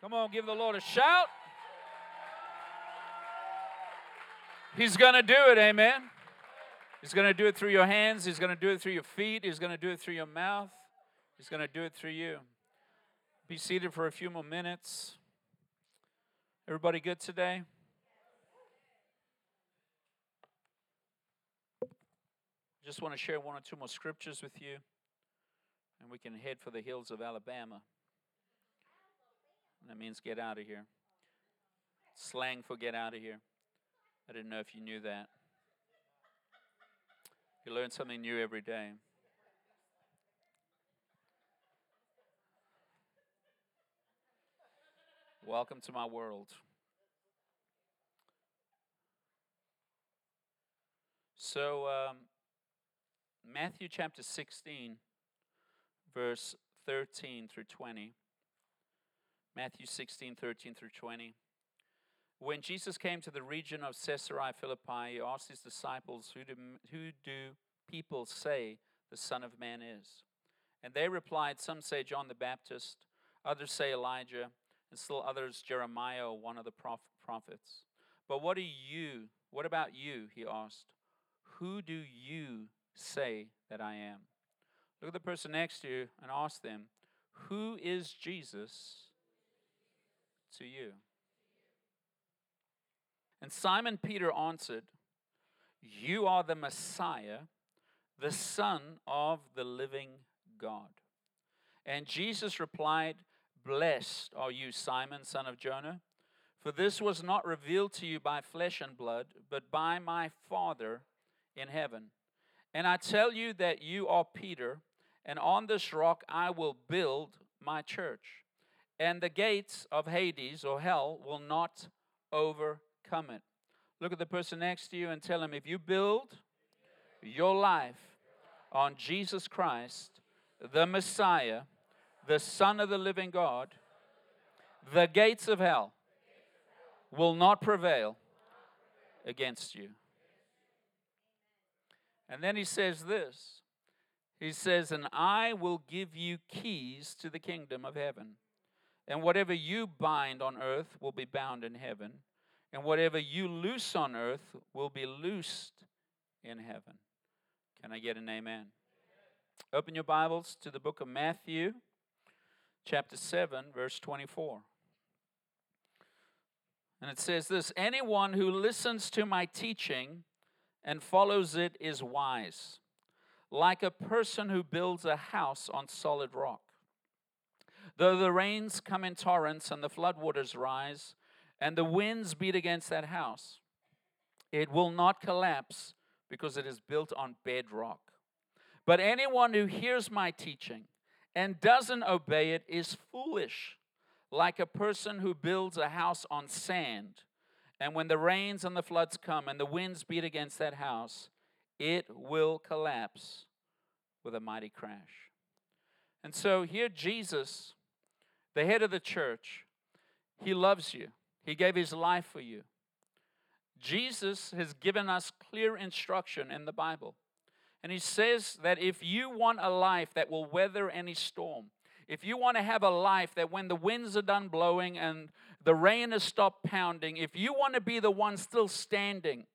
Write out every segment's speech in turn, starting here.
Come on, give the Lord a shout. He's going to do it, amen. He's going to do it through your hands, He's going to do it through your feet, He's going to do it through your mouth, He's going to do it through you. Be seated for a few more minutes. Everybody good today? Just want to share one or two more scriptures with you, and we can head for the hills of Alabama. That means get out of here. Slang for get out of here. I didn't know if you knew that. You learn something new every day. Welcome to my world. So, um, Matthew chapter 16, verse 13 through 20. Matthew 16, 13 through 20. When Jesus came to the region of Caesarea Philippi, he asked his disciples, Who do, who do people say the Son of Man is? And they replied, Some say John the Baptist, others say Elijah, and still others Jeremiah one of the prophets. But what do you, what about you? He asked. Who do you say that I am? Look at the person next to you and ask them, Who is Jesus to you? And Simon Peter answered, You are the Messiah, the Son of the living God. And Jesus replied, Blessed are you, Simon, son of Jonah, for this was not revealed to you by flesh and blood, but by my Father in heaven. And I tell you that you are Peter, and on this rock I will build my church, and the gates of Hades or hell will not overcome it. Look at the person next to you and tell him if you build your life on Jesus Christ, the Messiah, the Son of the living God, the gates of hell will not prevail against you. And then he says this He says, And I will give you keys to the kingdom of heaven. And whatever you bind on earth will be bound in heaven, and whatever you loose on earth will be loosed in heaven. Can I get an amen? Open your Bibles to the book of Matthew, chapter 7, verse 24. And it says this Anyone who listens to my teaching and follows it is wise, like a person who builds a house on solid rock. Though the rains come in torrents and the floodwaters rise, and the winds beat against that house, it will not collapse because it is built on bedrock. But anyone who hears my teaching and doesn't obey it is foolish, like a person who builds a house on sand. And when the rains and the floods come and the winds beat against that house, it will collapse with a mighty crash. And so here, Jesus, the head of the church, he loves you. He gave his life for you. Jesus has given us clear instruction in the Bible. And he says that if you want a life that will weather any storm, if you want to have a life that when the winds are done blowing and the rain has stopped pounding, if you want to be the one still standing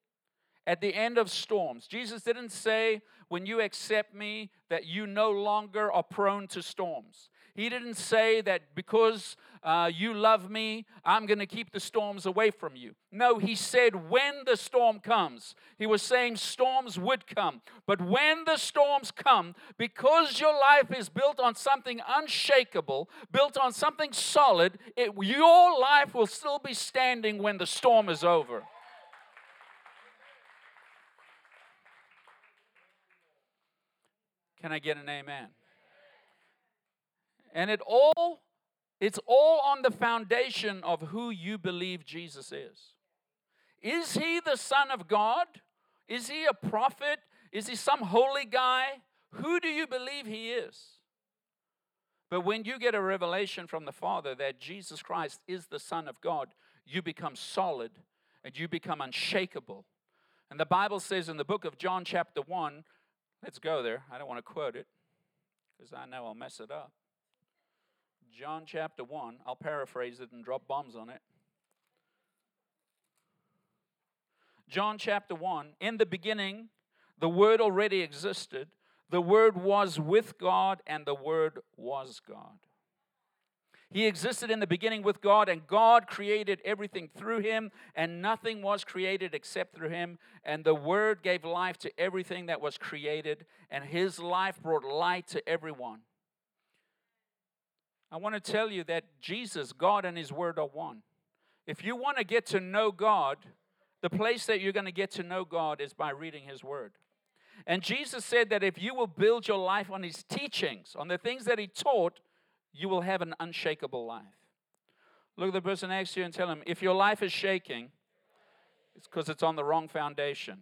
at the end of storms, Jesus didn't say, when you accept me, that you no longer are prone to storms. He didn't say that because uh, you love me, I'm going to keep the storms away from you. No, he said when the storm comes. He was saying storms would come. But when the storms come, because your life is built on something unshakable, built on something solid, it, your life will still be standing when the storm is over. Can I get an amen? And it all it's all on the foundation of who you believe Jesus is. Is he the son of God? Is he a prophet? Is he some holy guy? Who do you believe he is? But when you get a revelation from the Father that Jesus Christ is the Son of God, you become solid and you become unshakable. And the Bible says in the book of John, chapter 1, let's go there. I don't want to quote it because I know I'll mess it up. John chapter 1. I'll paraphrase it and drop bombs on it. John chapter 1. In the beginning, the Word already existed. The Word was with God, and the Word was God. He existed in the beginning with God, and God created everything through him, and nothing was created except through him. And the Word gave life to everything that was created, and his life brought light to everyone. I want to tell you that Jesus, God, and his Word are one. If you want to get to know God, the place that you're going to get to know God is by reading his Word. And Jesus said that if you will build your life on his teachings, on the things that he taught, you will have an unshakable life. Look at the person next to you and tell him, if your life is shaking, it's because it's on the wrong foundation.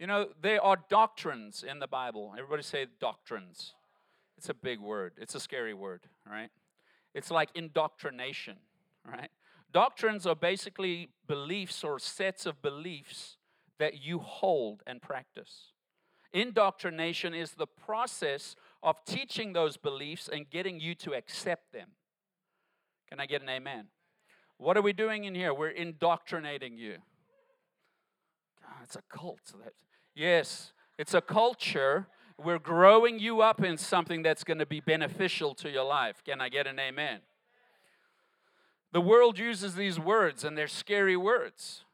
You know, there are doctrines in the Bible. Everybody say doctrines. It's a big word, it's a scary word, right? It's like indoctrination, right? Doctrines are basically beliefs or sets of beliefs that you hold and practice. Indoctrination is the process of teaching those beliefs and getting you to accept them. Can I get an amen? What are we doing in here? We're indoctrinating you. God, it's a cult. That, yes, it's a culture. We're growing you up in something that's going to be beneficial to your life. Can I get an amen? The world uses these words, and they're scary words.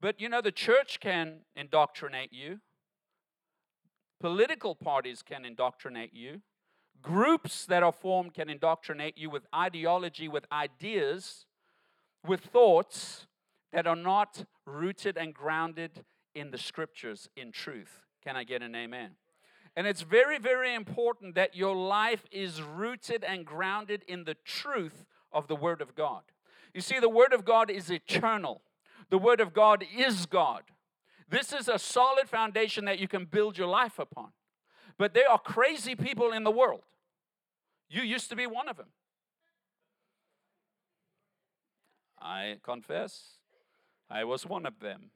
But you know, the church can indoctrinate you. Political parties can indoctrinate you. Groups that are formed can indoctrinate you with ideology, with ideas, with thoughts that are not rooted and grounded in the scriptures, in truth. Can I get an amen? And it's very, very important that your life is rooted and grounded in the truth of the Word of God. You see, the Word of God is eternal, the Word of God is God. This is a solid foundation that you can build your life upon. But there are crazy people in the world. You used to be one of them. I confess, I was one of them.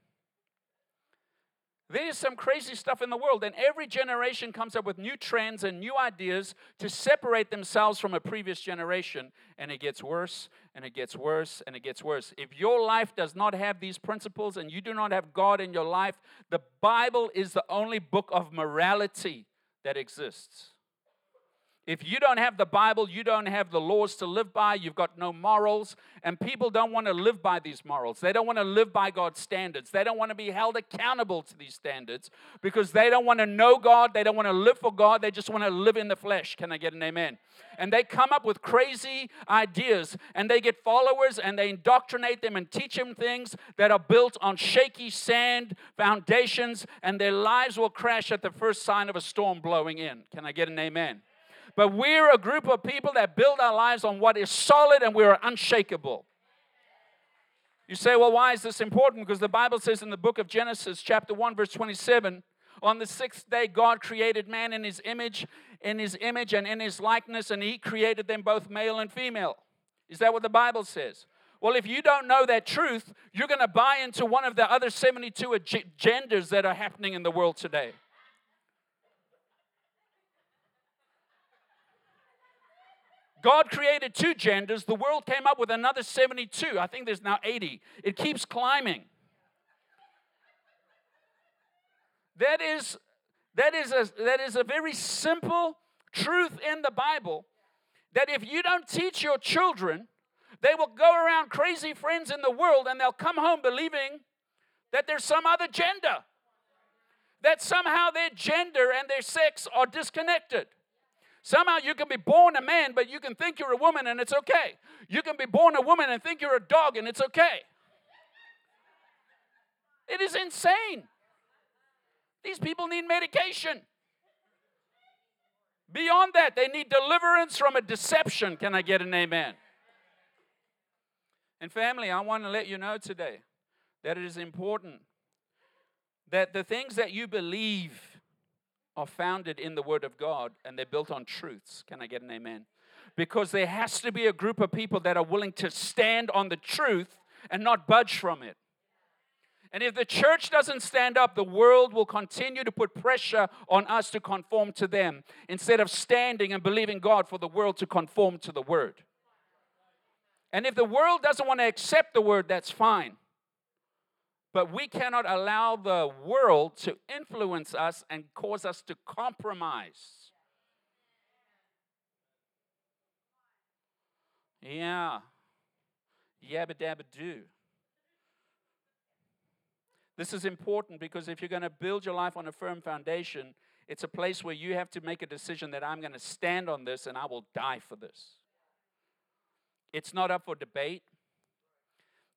There's some crazy stuff in the world, and every generation comes up with new trends and new ideas to separate themselves from a previous generation, and it gets worse and it gets worse and it gets worse. If your life does not have these principles and you do not have God in your life, the Bible is the only book of morality that exists. If you don't have the Bible, you don't have the laws to live by, you've got no morals, and people don't want to live by these morals. They don't want to live by God's standards. They don't want to be held accountable to these standards because they don't want to know God, they don't want to live for God, they just want to live in the flesh. Can I get an amen? And they come up with crazy ideas and they get followers and they indoctrinate them and teach them things that are built on shaky sand foundations, and their lives will crash at the first sign of a storm blowing in. Can I get an amen? But we're a group of people that build our lives on what is solid and we are unshakable. You say, well, why is this important? Because the Bible says in the book of Genesis, chapter 1, verse 27, on the sixth day, God created man in his image, in his image and in his likeness, and he created them both male and female. Is that what the Bible says? Well, if you don't know that truth, you're going to buy into one of the other 72 agendas that are happening in the world today. God created two genders. The world came up with another 72. I think there's now 80. It keeps climbing. That is, that is, a, that is a very simple truth in the Bible that if you don't teach your children, they will go around crazy friends in the world and they'll come home believing that there's some other gender, that somehow their gender and their sex are disconnected. Somehow you can be born a man, but you can think you're a woman and it's okay. You can be born a woman and think you're a dog and it's okay. It is insane. These people need medication. Beyond that, they need deliverance from a deception. Can I get an amen? And family, I want to let you know today that it is important that the things that you believe are founded in the Word of God and they're built on truths. Can I get an amen? Because there has to be a group of people that are willing to stand on the truth and not budge from it. And if the church doesn't stand up, the world will continue to put pressure on us to conform to them instead of standing and believing God for the world to conform to the word. And if the world doesn't want to accept the word, that's fine. But we cannot allow the world to influence us and cause us to compromise. Yeah. Yabba dabba do. This is important because if you're going to build your life on a firm foundation, it's a place where you have to make a decision that I'm going to stand on this and I will die for this. It's not up for debate.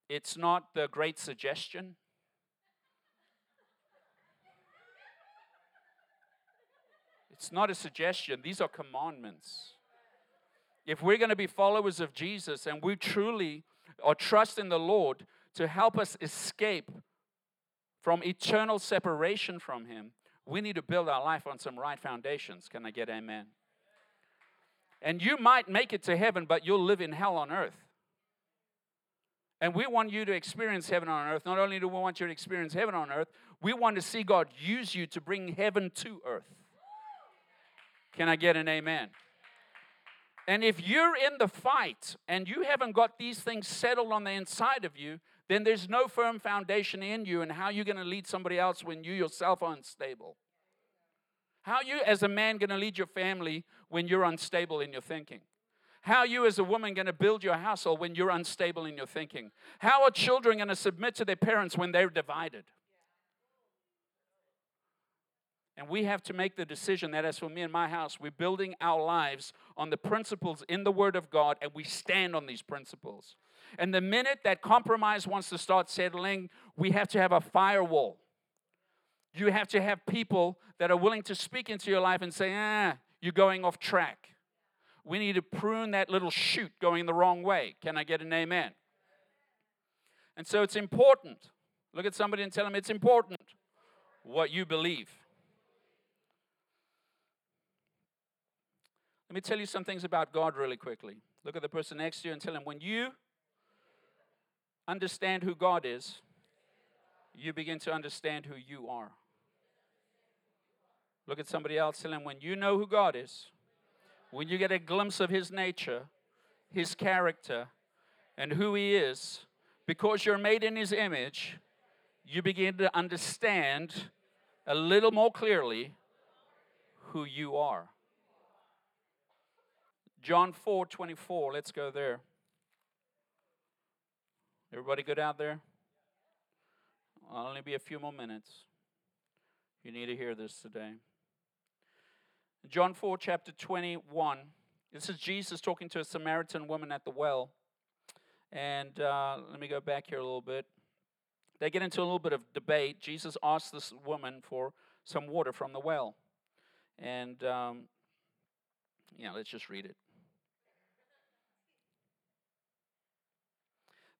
It's not the great suggestion. It's not a suggestion, these are commandments. If we're going to be followers of Jesus and we truly are trusting the Lord to help us escape from eternal separation from Him, we need to build our life on some right foundations. Can I get amen? And you might make it to heaven, but you'll live in hell on earth. And we want you to experience heaven on earth. Not only do we want you to experience heaven on earth, we want to see God use you to bring heaven to earth. Can I get an amen? And if you're in the fight and you haven't got these things settled on the inside of you, then there's no firm foundation in you and how are you're going to lead somebody else when you yourself are unstable. How are you as a man going to lead your family when you're unstable in your thinking? How are you as a woman going to build your household when you're unstable in your thinking? How are children going to submit to their parents when they're divided? And we have to make the decision that, as for me and my house, we're building our lives on the principles in the Word of God and we stand on these principles. And the minute that compromise wants to start settling, we have to have a firewall. You have to have people that are willing to speak into your life and say, ah, you're going off track. We need to prune that little shoot going the wrong way. Can I get an amen? And so it's important. Look at somebody and tell them it's important what you believe. Let me tell you some things about God really quickly. Look at the person next to you and tell him when you understand who God is, you begin to understand who you are. Look at somebody else, tell them when you know who God is, when you get a glimpse of His nature, His character, and who He is, because you're made in His image, you begin to understand a little more clearly who you are. John 4 24, let's go there. Everybody good out there? I'll only be a few more minutes. You need to hear this today. John 4, chapter 21. This is Jesus talking to a Samaritan woman at the well. And uh, let me go back here a little bit. They get into a little bit of debate. Jesus asks this woman for some water from the well. And, um, yeah, let's just read it.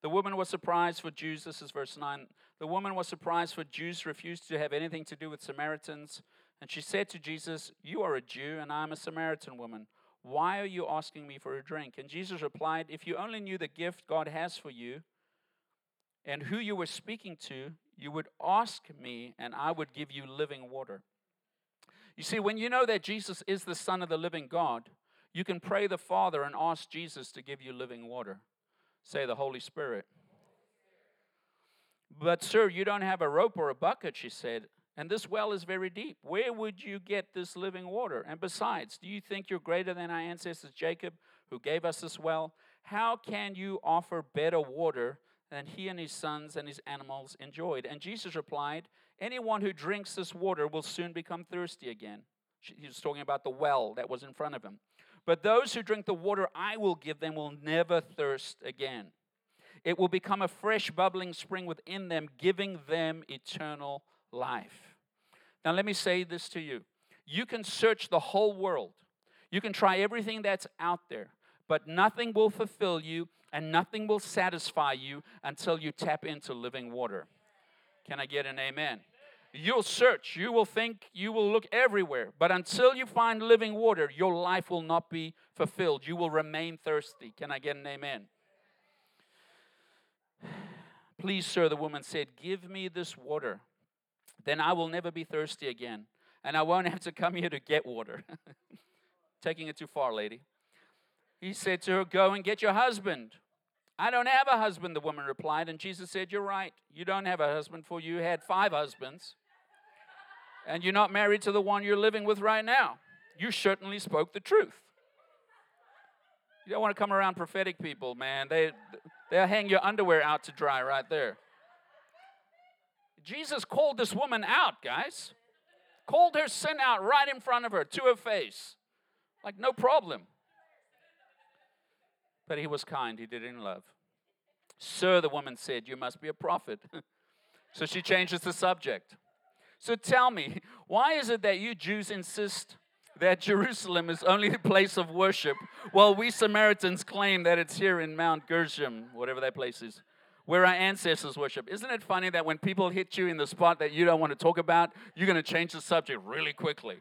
The woman was surprised for Jews. This is verse 9. The woman was surprised for Jews refused to have anything to do with Samaritans. And she said to Jesus, You are a Jew, and I am a Samaritan woman. Why are you asking me for a drink? And Jesus replied, If you only knew the gift God has for you and who you were speaking to, you would ask me, and I would give you living water. You see, when you know that Jesus is the Son of the living God, you can pray the Father and ask Jesus to give you living water. Say the Holy Spirit. But, sir, you don't have a rope or a bucket, she said, and this well is very deep. Where would you get this living water? And besides, do you think you're greater than our ancestors Jacob, who gave us this well? How can you offer better water than he and his sons and his animals enjoyed? And Jesus replied, Anyone who drinks this water will soon become thirsty again. He was talking about the well that was in front of him. But those who drink the water I will give them will never thirst again. It will become a fresh, bubbling spring within them, giving them eternal life. Now, let me say this to you you can search the whole world, you can try everything that's out there, but nothing will fulfill you and nothing will satisfy you until you tap into living water. Can I get an amen? You'll search, you will think, you will look everywhere. But until you find living water, your life will not be fulfilled. You will remain thirsty. Can I get an amen? Please, sir, the woman said, Give me this water. Then I will never be thirsty again, and I won't have to come here to get water. Taking it too far, lady. He said to her, Go and get your husband. I don't have a husband, the woman replied. And Jesus said, You're right. You don't have a husband, for you had five husbands. And you're not married to the one you're living with right now. You certainly spoke the truth. You don't want to come around prophetic people, man. They, they'll hang your underwear out to dry right there. Jesus called this woman out, guys. Called her sin out right in front of her, to her face. Like, no problem. But he was kind, he did it in love. Sir, the woman said, You must be a prophet. so she changes the subject. So tell me, why is it that you Jews insist that Jerusalem is only the place of worship, while we Samaritans claim that it's here in Mount Gerizim, whatever that place is, where our ancestors worship? Isn't it funny that when people hit you in the spot that you don't want to talk about, you're going to change the subject really quickly?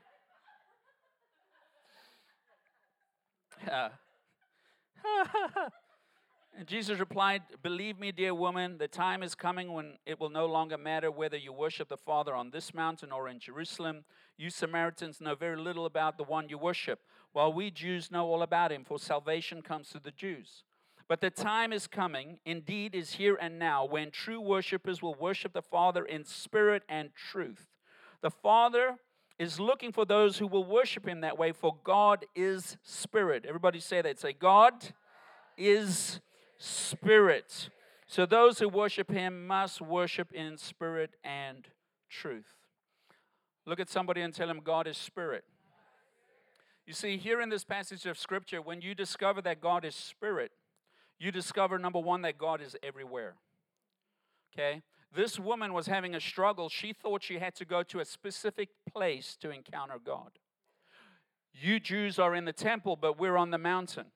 Uh, and Jesus replied, Believe me, dear woman, the time is coming when it will no longer matter whether you worship the Father on this mountain or in Jerusalem. You Samaritans know very little about the one you worship, while we Jews know all about him, for salvation comes to the Jews. But the time is coming, indeed is here and now, when true worshippers will worship the Father in spirit and truth. The Father is looking for those who will worship him that way, for God is spirit. Everybody say that. Say, God is spirit. So those who worship him must worship in spirit and truth. Look at somebody and tell him, God is spirit. You see, here in this passage of scripture, when you discover that God is spirit, you discover number one, that God is everywhere. Okay? This woman was having a struggle. She thought she had to go to a specific place to encounter God. You Jews are in the temple, but we're on the mountain.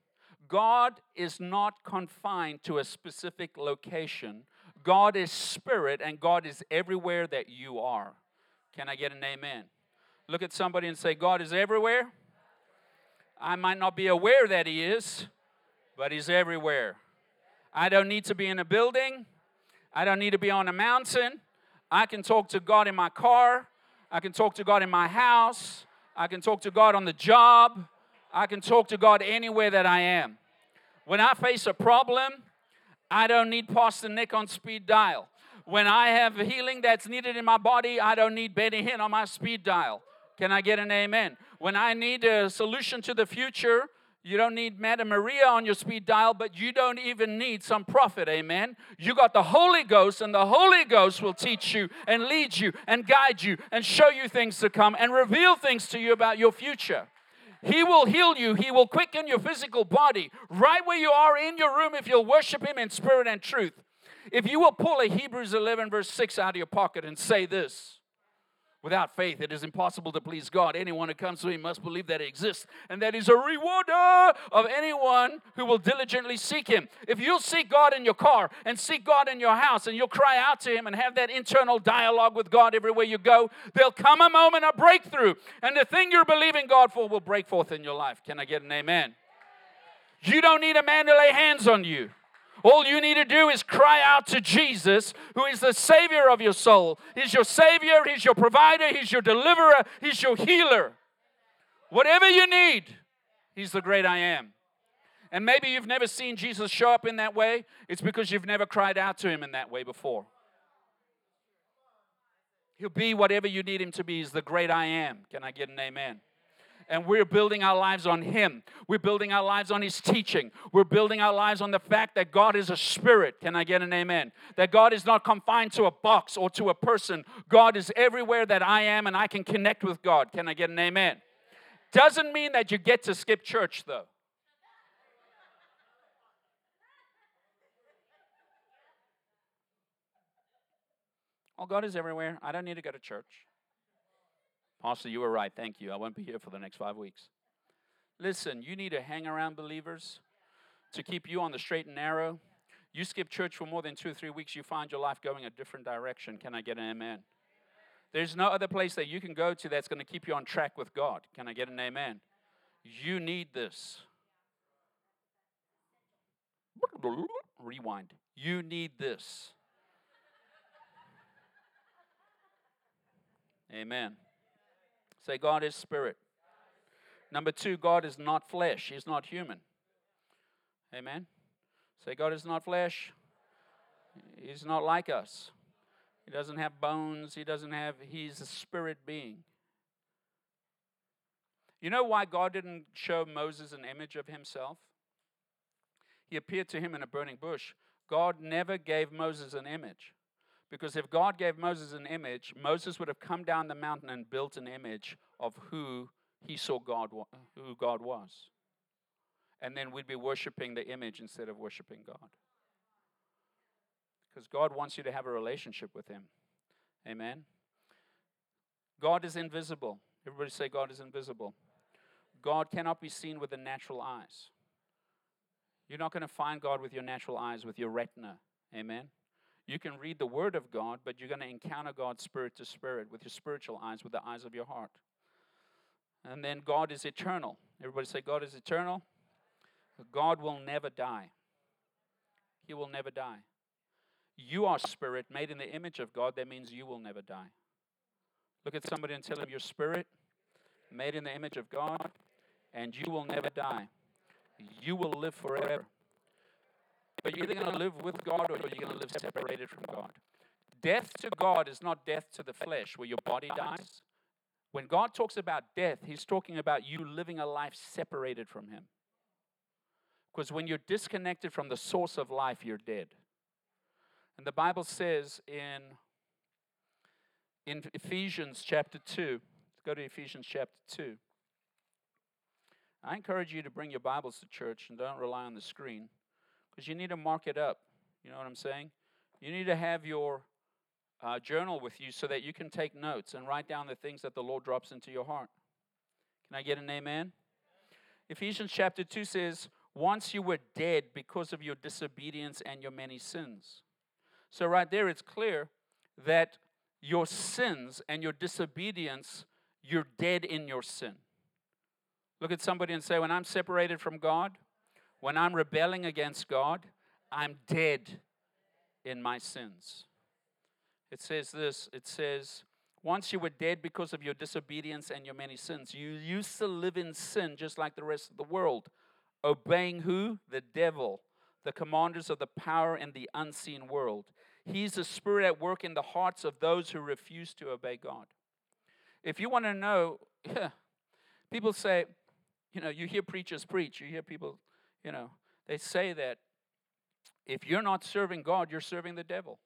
God is not confined to a specific location. God is spirit, and God is everywhere that you are. Can I get an amen? Look at somebody and say, God is everywhere. I might not be aware that He is, but He's everywhere. I don't need to be in a building. I don't need to be on a mountain. I can talk to God in my car. I can talk to God in my house. I can talk to God on the job. I can talk to God anywhere that I am. When I face a problem, I don't need Pastor Nick on speed dial. When I have healing that's needed in my body, I don't need Benny Hinn on my speed dial. Can I get an amen? When I need a solution to the future, you don't need Madame Maria on your speed dial, but you don't even need some prophet, amen? You got the Holy Ghost, and the Holy Ghost will teach you and lead you and guide you and show you things to come and reveal things to you about your future. He will heal you. He will quicken your physical body right where you are in your room if you'll worship Him in spirit and truth. If you will pull a Hebrews 11, verse 6 out of your pocket and say this Without faith, it is impossible to please God. Anyone who comes to Him must believe that He exists and that He's a rewarder of anyone who will diligently seek Him. If you'll seek God in your car and seek God in your house and you'll cry out to Him and have that internal dialogue with God everywhere you go, there'll come a moment of breakthrough. And the thing you're believing God for will break forth in your life. Can I get an amen? You don't need a man to lay hands on you. All you need to do is cry out to Jesus, who is the Savior of your soul. He's your Savior, He's your provider, He's your deliverer, He's your healer. Whatever you need, He's the great I am. And maybe you've never seen Jesus show up in that way, it's because you've never cried out to Him in that way before. He'll be whatever you need Him to be. He's the great I am. Can I get an amen? And we're building our lives on Him. We're building our lives on His teaching. We're building our lives on the fact that God is a spirit. Can I get an amen? That God is not confined to a box or to a person. God is everywhere that I am, and I can connect with God. Can I get an amen? Doesn't mean that you get to skip church, though. Well, God is everywhere. I don't need to go to church. Pastor, you were right. Thank you. I won't be here for the next five weeks. Listen, you need to hang around believers to keep you on the straight and narrow. You skip church for more than two or three weeks, you find your life going a different direction. Can I get an amen? There's no other place that you can go to that's going to keep you on track with God. Can I get an amen? You need this. Rewind. You need this. Amen. Say, God is spirit. Number two, God is not flesh, He's not human. Amen. Say, God is not flesh, He's not like us. He doesn't have bones, He doesn't have, He's a spirit being. You know why God didn't show Moses an image of Himself? He appeared to him in a burning bush. God never gave Moses an image. Because if God gave Moses an image, Moses would have come down the mountain and built an image of who he saw God, who God was. And then we'd be worshiping the image instead of worshiping God. Because God wants you to have a relationship with Him. Amen. God is invisible. Everybody say, God is invisible. God cannot be seen with the natural eyes. You're not going to find God with your natural eyes, with your retina. Amen. You can read the Word of God, but you're going to encounter God spirit to spirit with your spiritual eyes, with the eyes of your heart. And then God is eternal. Everybody say, God is eternal. God will never die. He will never die. You are spirit made in the image of God. That means you will never die. Look at somebody and tell them, You're spirit made in the image of God, and you will never die. You will live forever. But you're either going to live with God or you're going to live separated from God. Death to God is not death to the flesh, where your body dies. When God talks about death, He's talking about you living a life separated from Him. Because when you're disconnected from the source of life, you're dead. And the Bible says in, in Ephesians chapter 2, let's go to Ephesians chapter 2. I encourage you to bring your Bibles to church and don't rely on the screen because you need to mark it up. You know what I'm saying? You need to have your uh, journal with you so that you can take notes and write down the things that the Lord drops into your heart. Can I get an amen? Ephesians chapter 2 says, Once you were dead because of your disobedience and your many sins. So, right there, it's clear that your sins and your disobedience, you're dead in your sin. Look at somebody and say, When I'm separated from God, when I'm rebelling against God, I'm dead in my sins. It says this it says, Once you were dead because of your disobedience and your many sins. You used to live in sin just like the rest of the world, obeying who? The devil, the commanders of the power in the unseen world. He's the spirit at work in the hearts of those who refuse to obey God. If you want to know, people say, you know, you hear preachers preach, you hear people, you know, they say that if you're not serving God, you're serving the devil.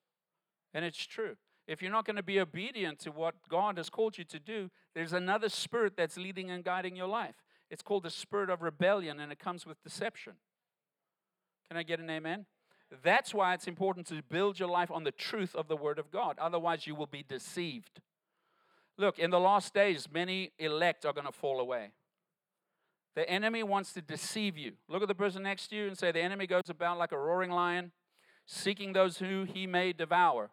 And it's true. If you're not going to be obedient to what God has called you to do, there's another spirit that's leading and guiding your life. It's called the spirit of rebellion, and it comes with deception. Can I get an amen? That's why it's important to build your life on the truth of the Word of God. Otherwise, you will be deceived. Look, in the last days, many elect are going to fall away. The enemy wants to deceive you. Look at the person next to you and say, The enemy goes about like a roaring lion, seeking those who he may devour.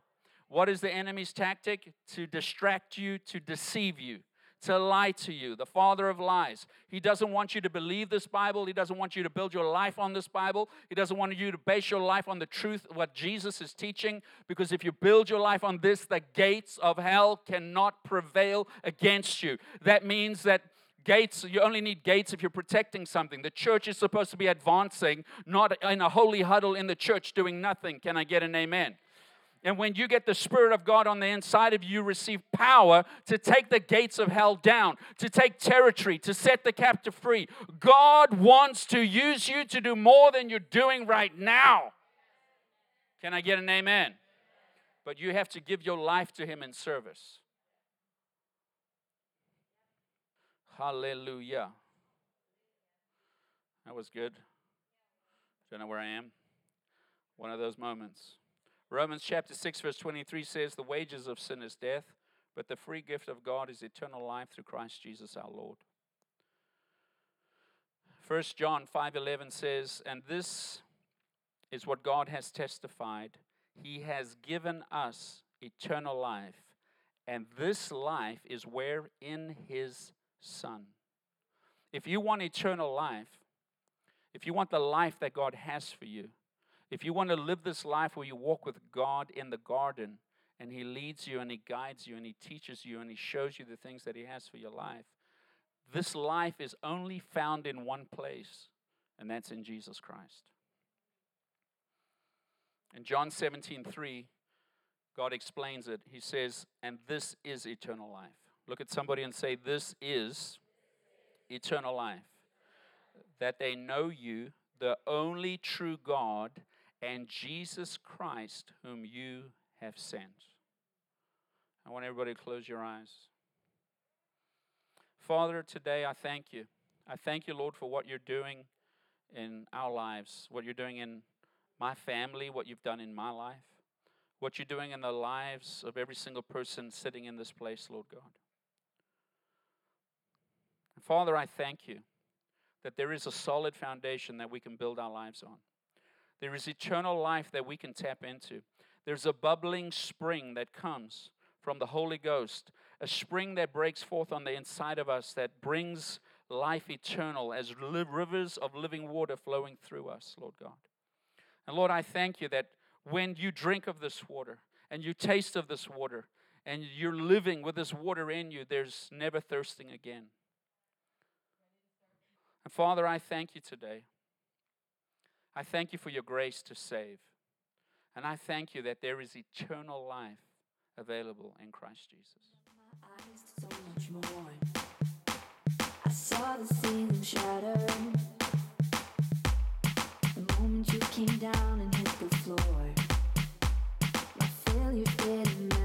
What is the enemy's tactic? To distract you, to deceive you, to lie to you, the father of lies. He doesn't want you to believe this Bible. He doesn't want you to build your life on this Bible. He doesn't want you to base your life on the truth what Jesus is teaching. Because if you build your life on this, the gates of hell cannot prevail against you. That means that gates you only need gates if you're protecting something the church is supposed to be advancing not in a holy huddle in the church doing nothing can i get an amen and when you get the Spirit of God on the inside of you, you receive power to take the gates of hell down, to take territory, to set the captive free. God wants to use you to do more than you're doing right now. Can I get an amen? But you have to give your life to Him in service. Hallelujah. That was good. Don't know where I am. One of those moments. Romans chapter 6, verse 23 says, The wages of sin is death, but the free gift of God is eternal life through Christ Jesus our Lord. 1 John 5:11 says, "And this is what God has testified. He has given us eternal life, and this life is where in his son." If you want eternal life, if you want the life that God has for you, if you want to live this life where you walk with God in the garden and He leads you and He guides you and He teaches you and He shows you the things that He has for your life, this life is only found in one place, and that's in Jesus Christ. In John 17, 3, God explains it. He says, And this is eternal life. Look at somebody and say, This is eternal life. That they know you, the only true God, and Jesus Christ, whom you have sent. I want everybody to close your eyes. Father, today I thank you. I thank you, Lord, for what you're doing in our lives, what you're doing in my family, what you've done in my life, what you're doing in the lives of every single person sitting in this place, Lord God. Father, I thank you that there is a solid foundation that we can build our lives on. There is eternal life that we can tap into. There's a bubbling spring that comes from the Holy Ghost, a spring that breaks forth on the inside of us that brings life eternal as rivers of living water flowing through us, Lord God. And Lord, I thank you that when you drink of this water and you taste of this water and you're living with this water in you, there's never thirsting again. And Father, I thank you today. I thank you for your grace to save. And I thank you that there is eternal life available in Christ Jesus. So much more. I saw the ceiling shatter. The moment you came down and hit the floor, my failure didn't matter.